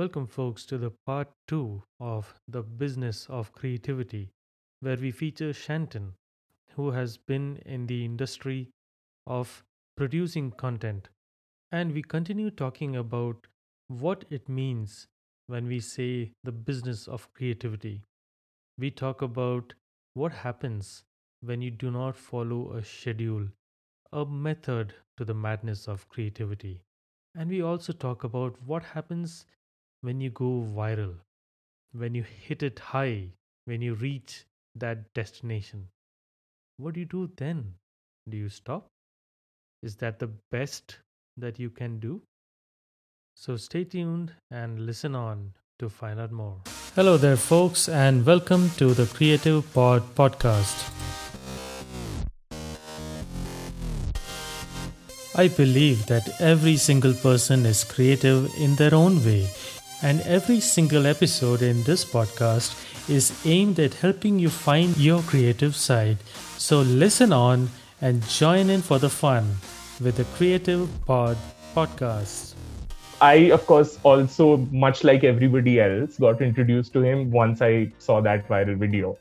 Welcome, folks, to the part two of The Business of Creativity, where we feature Shanton, who has been in the industry of producing content. And we continue talking about what it means when we say the business of creativity. We talk about what happens when you do not follow a schedule, a method to the madness of creativity. And we also talk about what happens when you go viral, when you hit it high, when you reach that destination. What do you do then? Do you stop? Is that the best that you can do? So stay tuned and listen on to find out more. Hello there, folks, and welcome to the Creative Pod podcast. I believe that every single person is creative in their own way, and every single episode in this podcast is aimed at helping you find your creative side. So listen on and join in for the fun with the Creative Pod podcast. I, of course, also, much like everybody else, got introduced to him once I saw that viral video.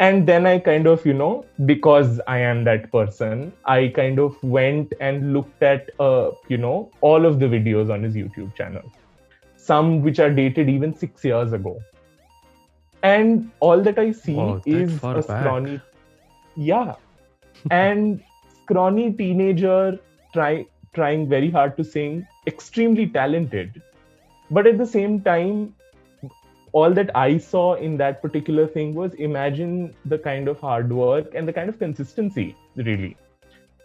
And then I kind of, you know, because I am that person, I kind of went and looked at, uh, you know, all of the videos on his YouTube channel, some which are dated even six years ago. And all that I see oh, that is a back. scrawny, yeah, and scrawny teenager try, trying very hard to sing, extremely talented. But at the same time, all that I saw in that particular thing was imagine the kind of hard work and the kind of consistency, really,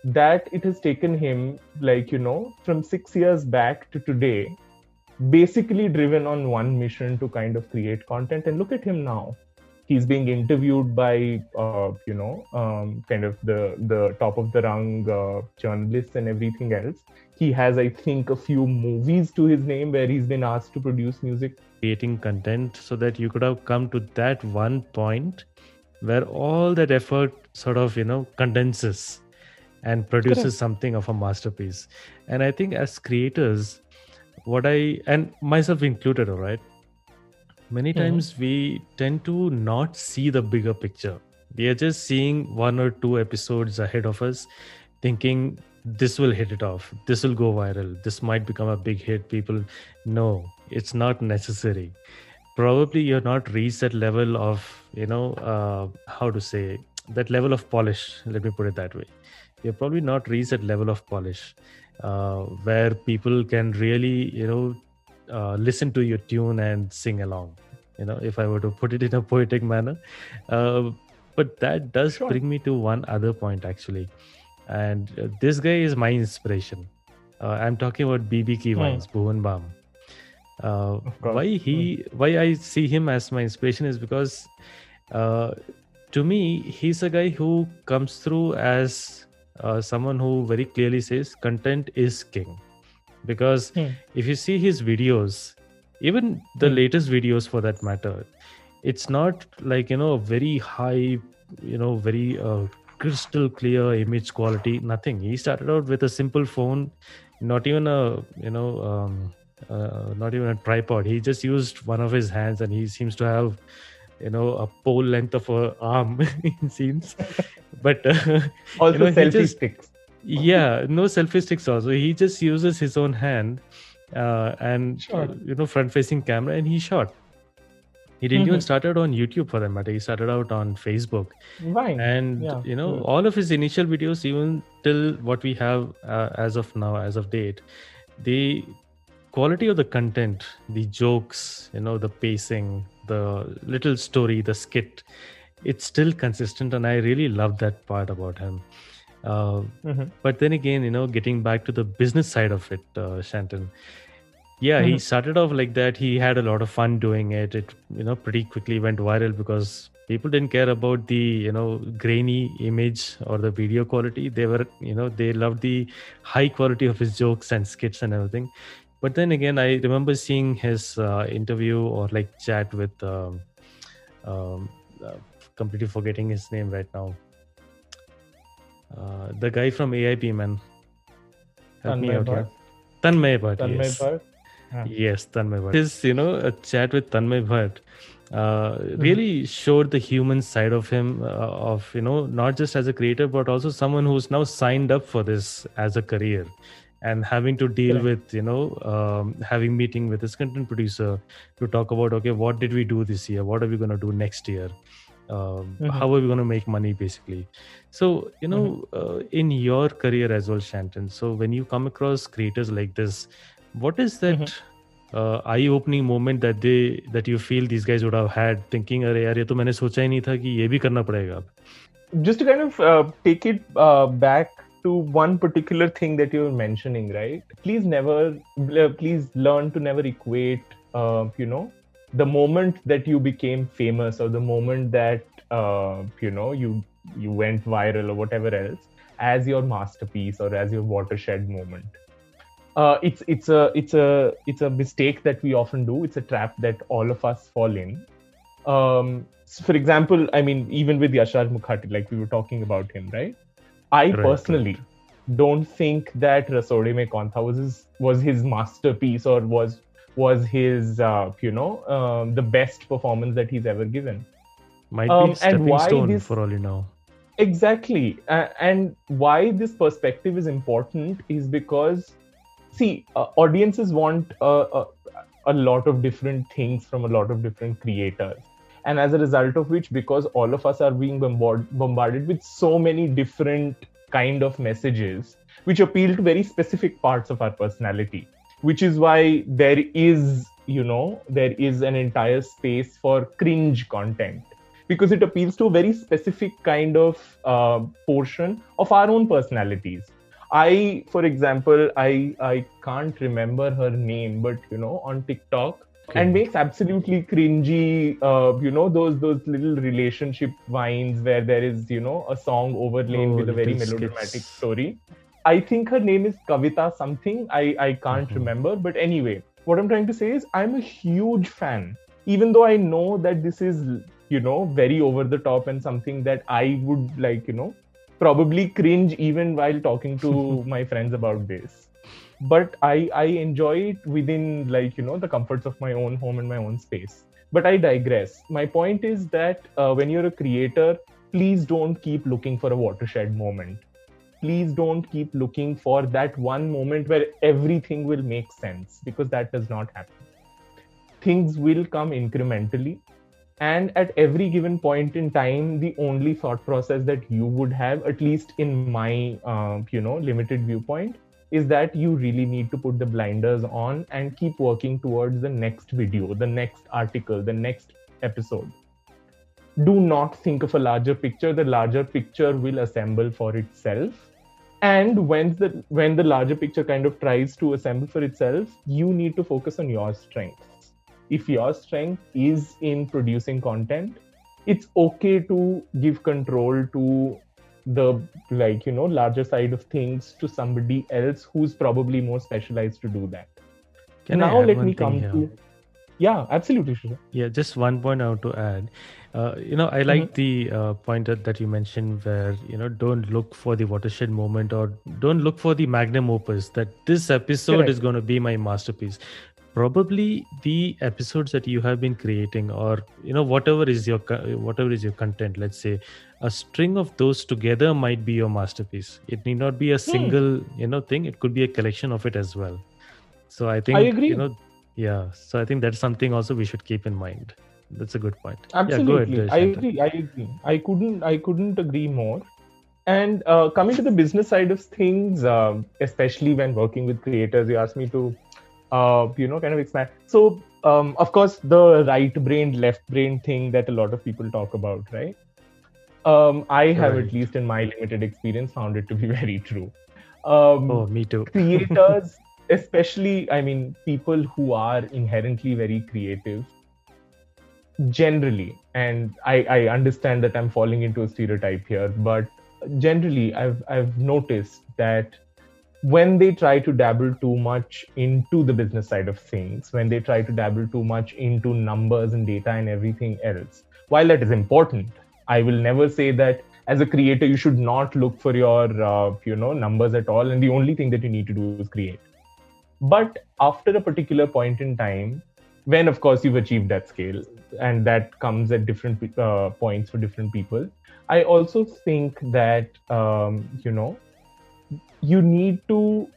that it has taken him, like, you know, from six years back to today, basically driven on one mission to kind of create content. And look at him now. He's being interviewed by, uh, you know, um, kind of the the top of the rung uh, journalists and everything else. He has, I think, a few movies to his name where he's been asked to produce music Creating content so that you could have come to that one point where all that effort sort of, you know, condenses and produces Correct. something of a masterpiece. And I think as creators, what I, and myself included, all right, many Mhm. times we tend to not see the bigger picture. We are just seeing one or two episodes ahead of us, thinking this will hit it off, this will go viral, this might become a big hit. People, no, it's not necessary. Probably you're not reached that level of, you know, uh, how to say, that level of polish. Let me put it that way. You're probably not reached that level of polish uh, where people can really, you know, uh, listen to your tune and sing along you know if i were to put it in a poetic manner uh, but that does Sure. bring me to one other point actually and uh, this guy is my inspiration uh, i'm talking about bb Hmm. vines Bhuvan Bam. Uh, why he why i see him as my inspiration is because uh, to me he's a guy who comes through as uh, someone who very clearly says content is king because Hmm. if you see his videos even the Hmm. latest videos for that matter it's not like you know very high you know very uh, crystal clear image quality nothing he started out with a simple phone not even a you know um, uh, not even a tripod he just used one of his hands and he seems to have you know a pole length of a arm it seems but uh, Also, know, selfie just- sticks. yeah no selfie sticks also he just uses his own hand uh, and Sure. you know front facing camera and he shot he didn't even Mhm. started on youtube for that matter he started out on facebook Fine. and Yeah. you know Mm. all of his initial videos even till what we have uh, as of now as of date the quality of the content the jokes you know the pacing the little story the skit it's still consistent and i really love that part about him. Uh, Mhm. but then again you know getting back to the business side of it uh, shanton yeah he Mhm. started off like that. He had a lot of fun doing it. It you know pretty quickly went viral because people didn't care about the you know grainy image or the video quality. They were you know they loved the high quality of his jokes and skits and everything but then again i remember seeing his uh, interview or like chat with um, um, uh, completely forgetting his name right now uh, the guy from AIB man help me Tanmay out Bhatt. here tanmay bhatt Tanmay yes. Bhatt. Yes, Tanmay Bhatt. His, you know, a chat with Tanmay Bhatt uh, mm-hmm. really showed the human side of him, uh, of, you know, not just as a creator, but also someone who's now signed up for this as a career and having to deal yeah. with, you know, um, having meeting with his content producer to talk about, okay, what did we do this year? What are we going to do next year? Um, mm-hmm. how are we going to make money basically so you know mm-hmm. uh, in your career as well shanton so when you come across creators like this what is that mm-hmm uh, eye-opening moment that they that you feel these guys would have had thinking अरे यार ये तो मैंने सोचा ही नहीं था कि ये भी करना पड़ेगा अब just to kind of uh, take it uh, back to one particular thing that you were mentioning right please never please learn to never equate uh, you know the moment that you became famous or the moment that uh, you know you you went viral or whatever else as your masterpiece or as your watershed moment uh, it's it's a it's a it's a mistake that we often do. It's a trap that all of us fall in. Um, so for example, I mean, even with Yashraj Mukherjee, like we were talking about him, right? I right, personally right. don't think that Rasode Mein Kaun was his, was his masterpiece or was was his uh, you know um, the best performance that he's ever given. Might um, be stepping stone this, for all you know. Exactly, uh, and why this perspective is important is because see uh, audiences want uh, a, a lot of different things from a lot of different creators and as a result of which because all of us are being bombard- bombarded with so many different kind of messages which appeal to very specific parts of our personality which is why there is you know there is an entire space for cringe content because it appeals to a very specific kind of uh, portion of our own personalities I, for example, I I can't remember her name, but you know, on TikTok. And makes absolutely cringy. Uh, you know, those those little relationship vines where there is you know a song overlain oh, with a very melodramatic story. I think her name is Kavita something. I I can't mm-hmm. remember, but anyway, what I'm trying to say is I'm a huge fan, even though I know that this is you know very over the top and something that I would like you know probably cringe even while talking to my friends about this but i i enjoy it within like you know the comforts of my own home and my own space. But i digress. My point is that uh, when you're a creator please don't keep looking for a watershed moment. Please don't keep looking for that one moment where everything will make sense because that does not happen. Things will come incrementally and at every given point in time the only thought process that you would have at least in my uh, you know limited viewpoint is that you really need to put the blinders on and keep working towards the next video the next article the next episode. Do not think of a larger picture. The larger picture will assemble for itself. And when the when the larger picture kind of tries to assemble for itself you need to focus on your strengths. If your strength is in producing content it's okay to give control to the like you know larger side of things to somebody else who's probably more specialized to do that Can now let me come here? to yeah absolutely sure. yeah just one point i want to add uh, you know i like mm-hmm. the uh, point that, that you mentioned where you know don't look for the watershed moment or don't look for the magnum opus that this episode Correct. is going to be my masterpiece probably the episodes that you have been creating or you know whatever is your whatever is your content let's say a string of those together might be your masterpiece. It need not be a hmm. single you know thing. It could be a collection of it as well. So i think I agree. you know yeah. So i think that's something also we should keep in mind. That's a good point. Absolutely yeah, ahead, i agree. I agree. I couldn't i couldn't agree more. And uh, coming to the business side of things um, especially when working with creators you asked me to uh, you know, kind of expand. So, um, of course, the right brain, left brain thing that a lot of people talk about, right? Um, I have, right. at least in my limited experience, found it to be very true. Um, oh, me too. creators, especially, I mean, people who are inherently very creative, generally, and I, I understand that I'm falling into a stereotype here, but generally, I've I've noticed that when they try to dabble too much into the business side of things, when they try to dabble too much into numbers and data and everything else, while that is important, I will never say that as a creator you should not look for your uh, you know numbers at all, and the only thing that you need to do is create. but after a particular point in time when of course you've achieved that scale and that comes at different uh, points for different people i also think that um, you know you need to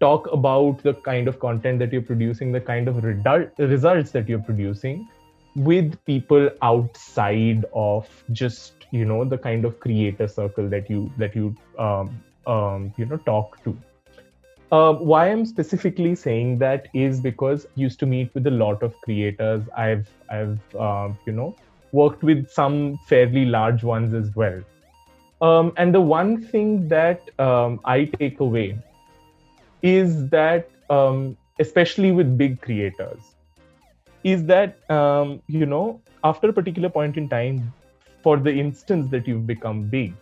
talk about the kind of content that you're producing the kind of results that you're producing with people outside of just you know the kind of creator circle that you that you um, um, you know talk to uh, why I'm specifically saying that is because I used to meet with a lot of creators. I've I've uh, you know worked with some fairly large ones as well. Um, and the one thing that um, I take away is that, um, especially with big creators, is that um, you know after a particular point in time, for the instance that you've become big,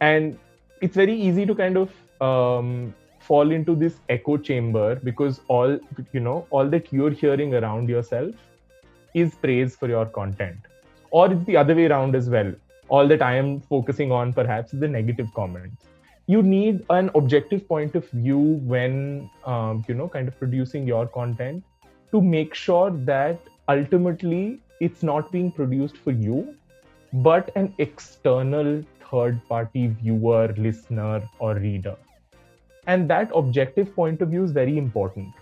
and it's very easy to kind of um, fall into this echo chamber because all you know all that you're hearing around yourself is praise for your content. Or it's the other way around as well all that i am focusing on perhaps is the negative comments you need an objective point of view when um, you know kind of producing your content to make sure that ultimately it's not being produced for you but an external third party viewer, listener, or reader. And that objective point of view is very important.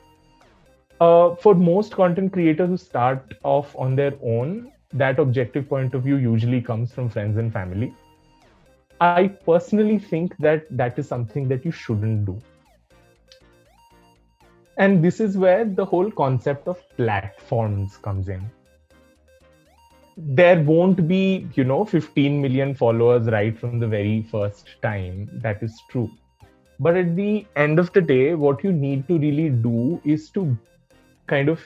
Uh, for most content creators who start off on their own, that objective point of view usually comes from friends and family. I personally think that that is something that you shouldn't do. And this is where the whole concept of platforms comes in there won't be you know 15 million followers right from the very first time that is true but at the end of the day what you need to really do is to kind of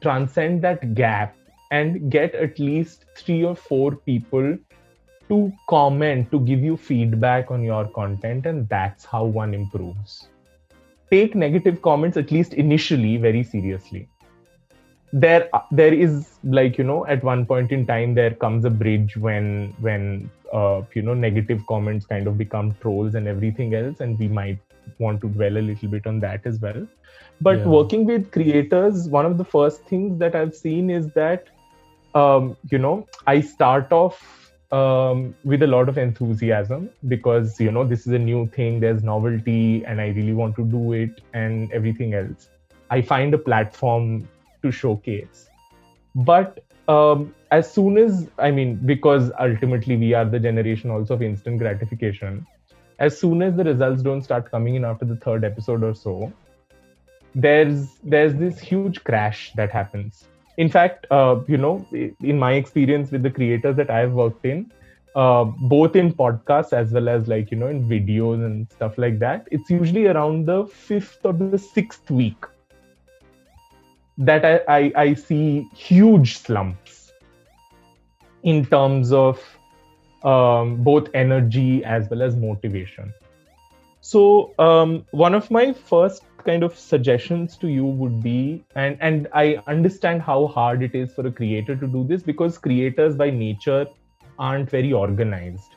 transcend that gap and get at least three or four people to comment to give you feedback on your content and that's how one improves. Take negative comments at least initially very seriously. There there is like you know at one point in time there comes a bridge when when uh, you know negative comments kind of become trolls and everything else and we might want to dwell a little bit on that as well. But yeah. working with creators one of the first things that i've seen is that um, you know i start off um, with a lot of enthusiasm because you know this is a new thing there's novelty and i really want to do it and everything else i find a platform to showcase. But um, as soon as, I mean, because ultimately we are the generation also of instant gratification, as soon as the results don't start coming in after the third episode or so, there's there's this huge crash that happens. In fact, uh, you know, in my experience with the creators that I've worked in, uh, both in podcasts as well as like you know in videos and stuff like that, it's usually around the fifth or the sixth week that I, I, I see huge slumps in terms of um, both energy as well as motivation. So um, one of my first kind of suggestions to you would be, and and I understand how hard it is for a creator to do this because creators by nature aren't very organized.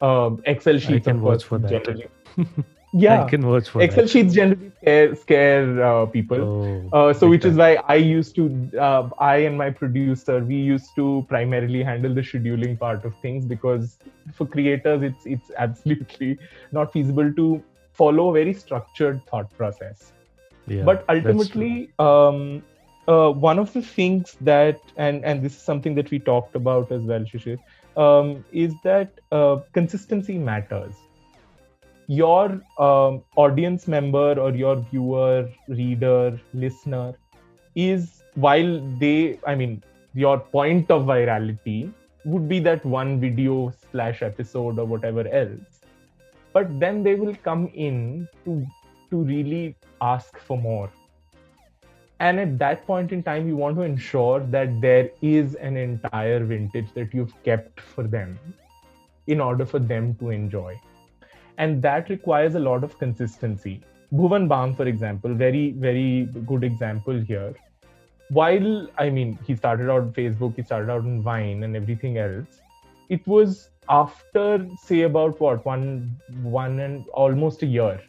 Uh, Excel sheets, of course, for that. yeah. I can for excel that. sheets generally scare, scare uh, people. Oh, uh, so which is why i used to uh, i and my producer we used to primarily handle the scheduling part of things because for creators it's it's absolutely not feasible to follow a very structured thought process. Yeah, but ultimately um, uh, one of the things that and and this is something that we talked about as well shishir um, is that uh, consistency matters your um, audience member or your viewer, reader, listener is while they, I mean, your point of virality would be that one video slash episode or whatever else. But then they will come in to to really ask for more. And at that point in time, you want to ensure that there is an entire vintage that you've kept for them in order for them to enjoy and that requires a lot of consistency. Bhuvan Bam, for example, very, very good example here. While, I mean, he started out on Facebook, he started out on Vine and everything else, it was after, say, about what, one, one and almost a year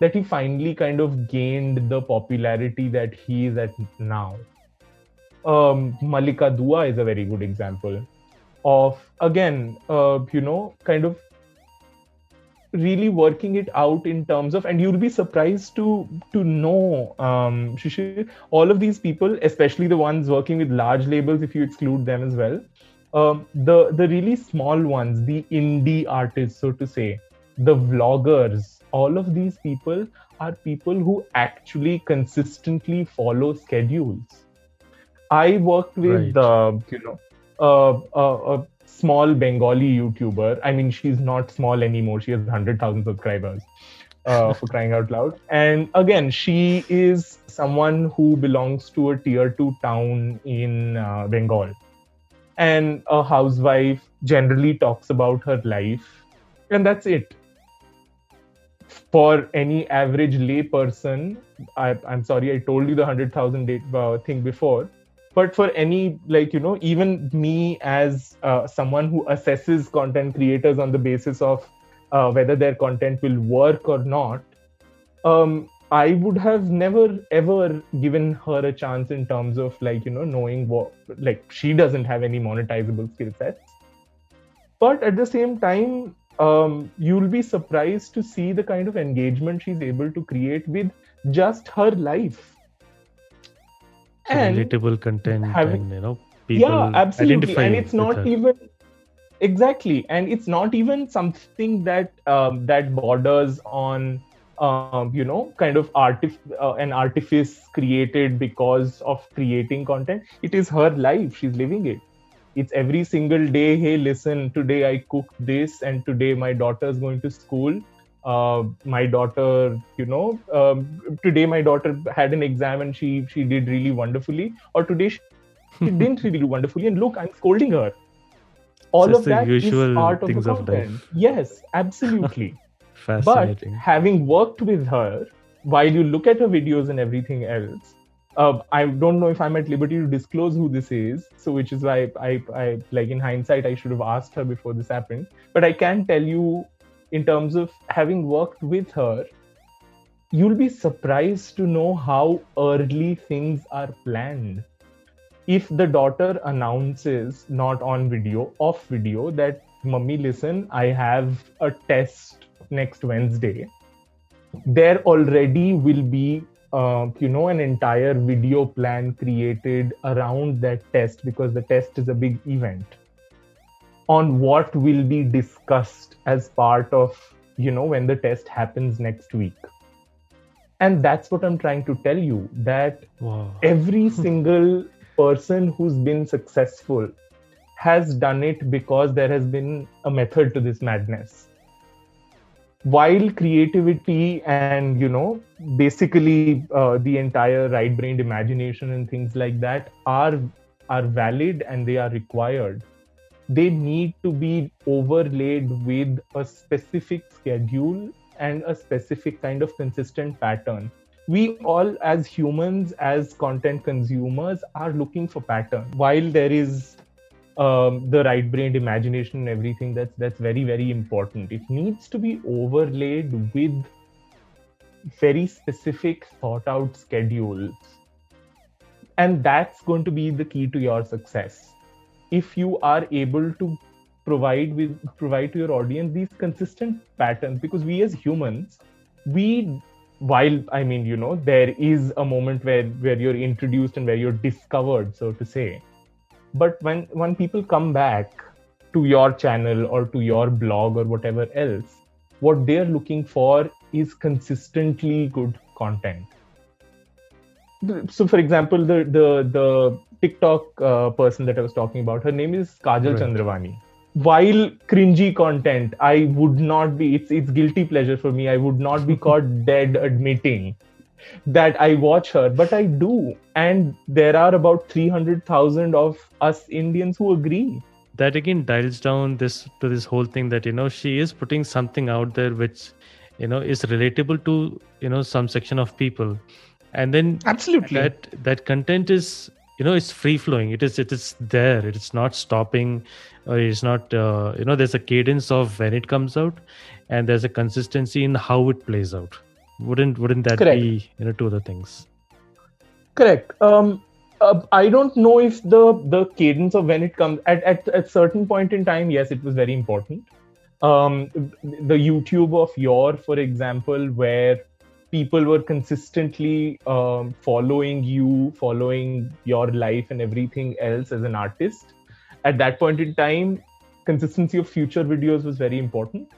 that he finally kind of gained the popularity that he is at now. Um, Mallika Dua is a very good example of, again, uh, you know, kind of really working it out in terms of and you'll be surprised to to know um Shishir, all of these people especially the ones working with large labels if you exclude them as well um, the the really small ones the indie artists so to say the vloggers all of these people are people who actually consistently follow schedules i worked with Right. uh, you know uh, uh, a small bengali youtuber. I mean she's not small anymore. She has 100000 subscribers uh, for crying out loud. And again she is someone who belongs to a tier 2 town in uh, bengal. And a housewife generally talks about her life and that's it. For any average lay person I, i'm sorry i told you the 100000 uh, thing before but for any like you know even me as uh, someone who assesses content creators on the basis of uh, whether their content will work or not um, i would have never ever given her a chance in terms of like you know knowing what like she doesn't have any monetizable skill sets. But at the same time um, you'll be surprised to see the kind of engagement she's able to create with just her life So relatable content having- and you know people yeah absolutely. And it's not even exactly. And it's not even something that um, that borders on um, you know kind of artif- uh, an artifice created because of creating content. It is her life. She's living it. It's every single day hey listen today i cooked this and today my daughter is going to school uh, my daughter you know um, today my daughter had an exam and she she did really wonderfully. Or today she she didn't really do wonderfully. And look i'm scolding her. All Just of that is part of the things of content. Life. yes absolutely. But having worked with her while you look at her videos and everything else uh, i don't know if i'm at liberty to disclose who this is. So which is why I, I like in hindsight i should have asked her before this happened. But i can tell you in terms of having worked with her you'll be surprised to know how early things are planned. If the daughter announces not on video off video that mummy listen i have a test next wednesday there already will be uh, you know an entire video plan created around that test because the test is a big event on what will be discussed as part of you know when the test happens next week and that's what i'm trying to tell you that Wow. every single person who's been successful has done it because there has been a method to this madness while creativity and you know basically uh, the entire right brained imagination and things like that are are valid and they are required they need to be overlaid with a specific schedule and a specific kind of consistent pattern. We all as humans as content consumers are looking for pattern. While there is um, the right brained imagination and everything that's that's very very important. It needs to be overlaid with very specific thought out schedules. And that's going to be the key to your success if you are able to provide with provide to your audience these consistent patterns because we as humans we while i mean you know there is a moment where where you're introduced and where you're discovered so to say. But when when people come back to your channel or to your blog or whatever else what they're looking for is consistently good content so for example the the the tiktok uh, person that i was talking about her name is kajal Right. chandravani while cringy content i would not be it's it's guilty pleasure for me. I would not be caught dead admitting that i watch her but i do. And there are about 300000 of us indians who agree. That again dials down this to this whole thing that you know she is putting something out there which you know is relatable to you know some section of people and then absolutely that that content is you know it's free flowing it is it is there it is not stopping or it's not uh, you know there's a cadence of when it comes out and there's a consistency in how it plays out wouldn't wouldn't that Correct. be you know two of the things? Correct. Um, uh, I don't know if the the cadence of when it comes at at at certain point in time. Yes, it was very important. Um, the YouTube of your, for example, where people were consistently um, following you, following your life and everything else as an artist. At that point in time, consistency of future videos was very important.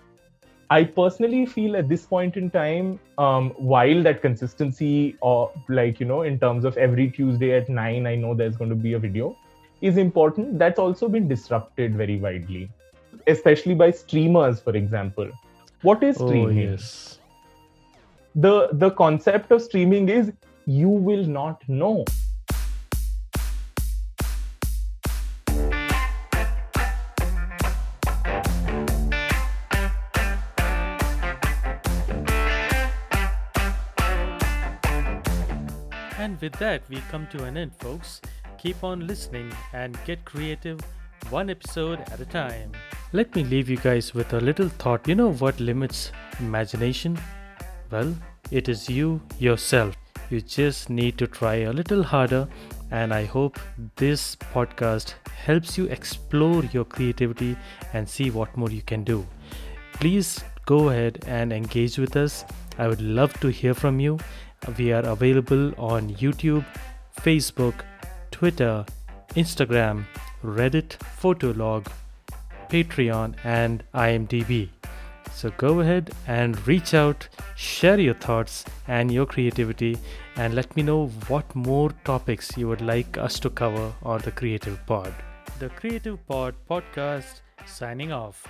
I personally feel at this point in time, um, while that consistency, or like you know, in terms of every Tuesday at nine, I know there's going to be a video, is important. That's also been disrupted very widely, especially by streamers, for example. What is Oh streaming? yes. The the concept of streaming is you will not know. And with that, we come to an end, folks. Keep on listening and get creative one episode at a time. Let me leave you guys with a little thought. You know what limits imagination? It is you yourself. You just need to try a little harder, and I hope this podcast helps you explore your creativity and see what more you can do. Please go ahead and engage with us. I would love to hear from you. We are available on YouTube, Facebook, Twitter, Instagram, Reddit, Photoblog, Patreon, and IMDb. So go ahead and reach out, share your thoughts and your creativity, and let me know what more topics you would like us to cover on the Creative Pod. The Creative Pod podcast signing off.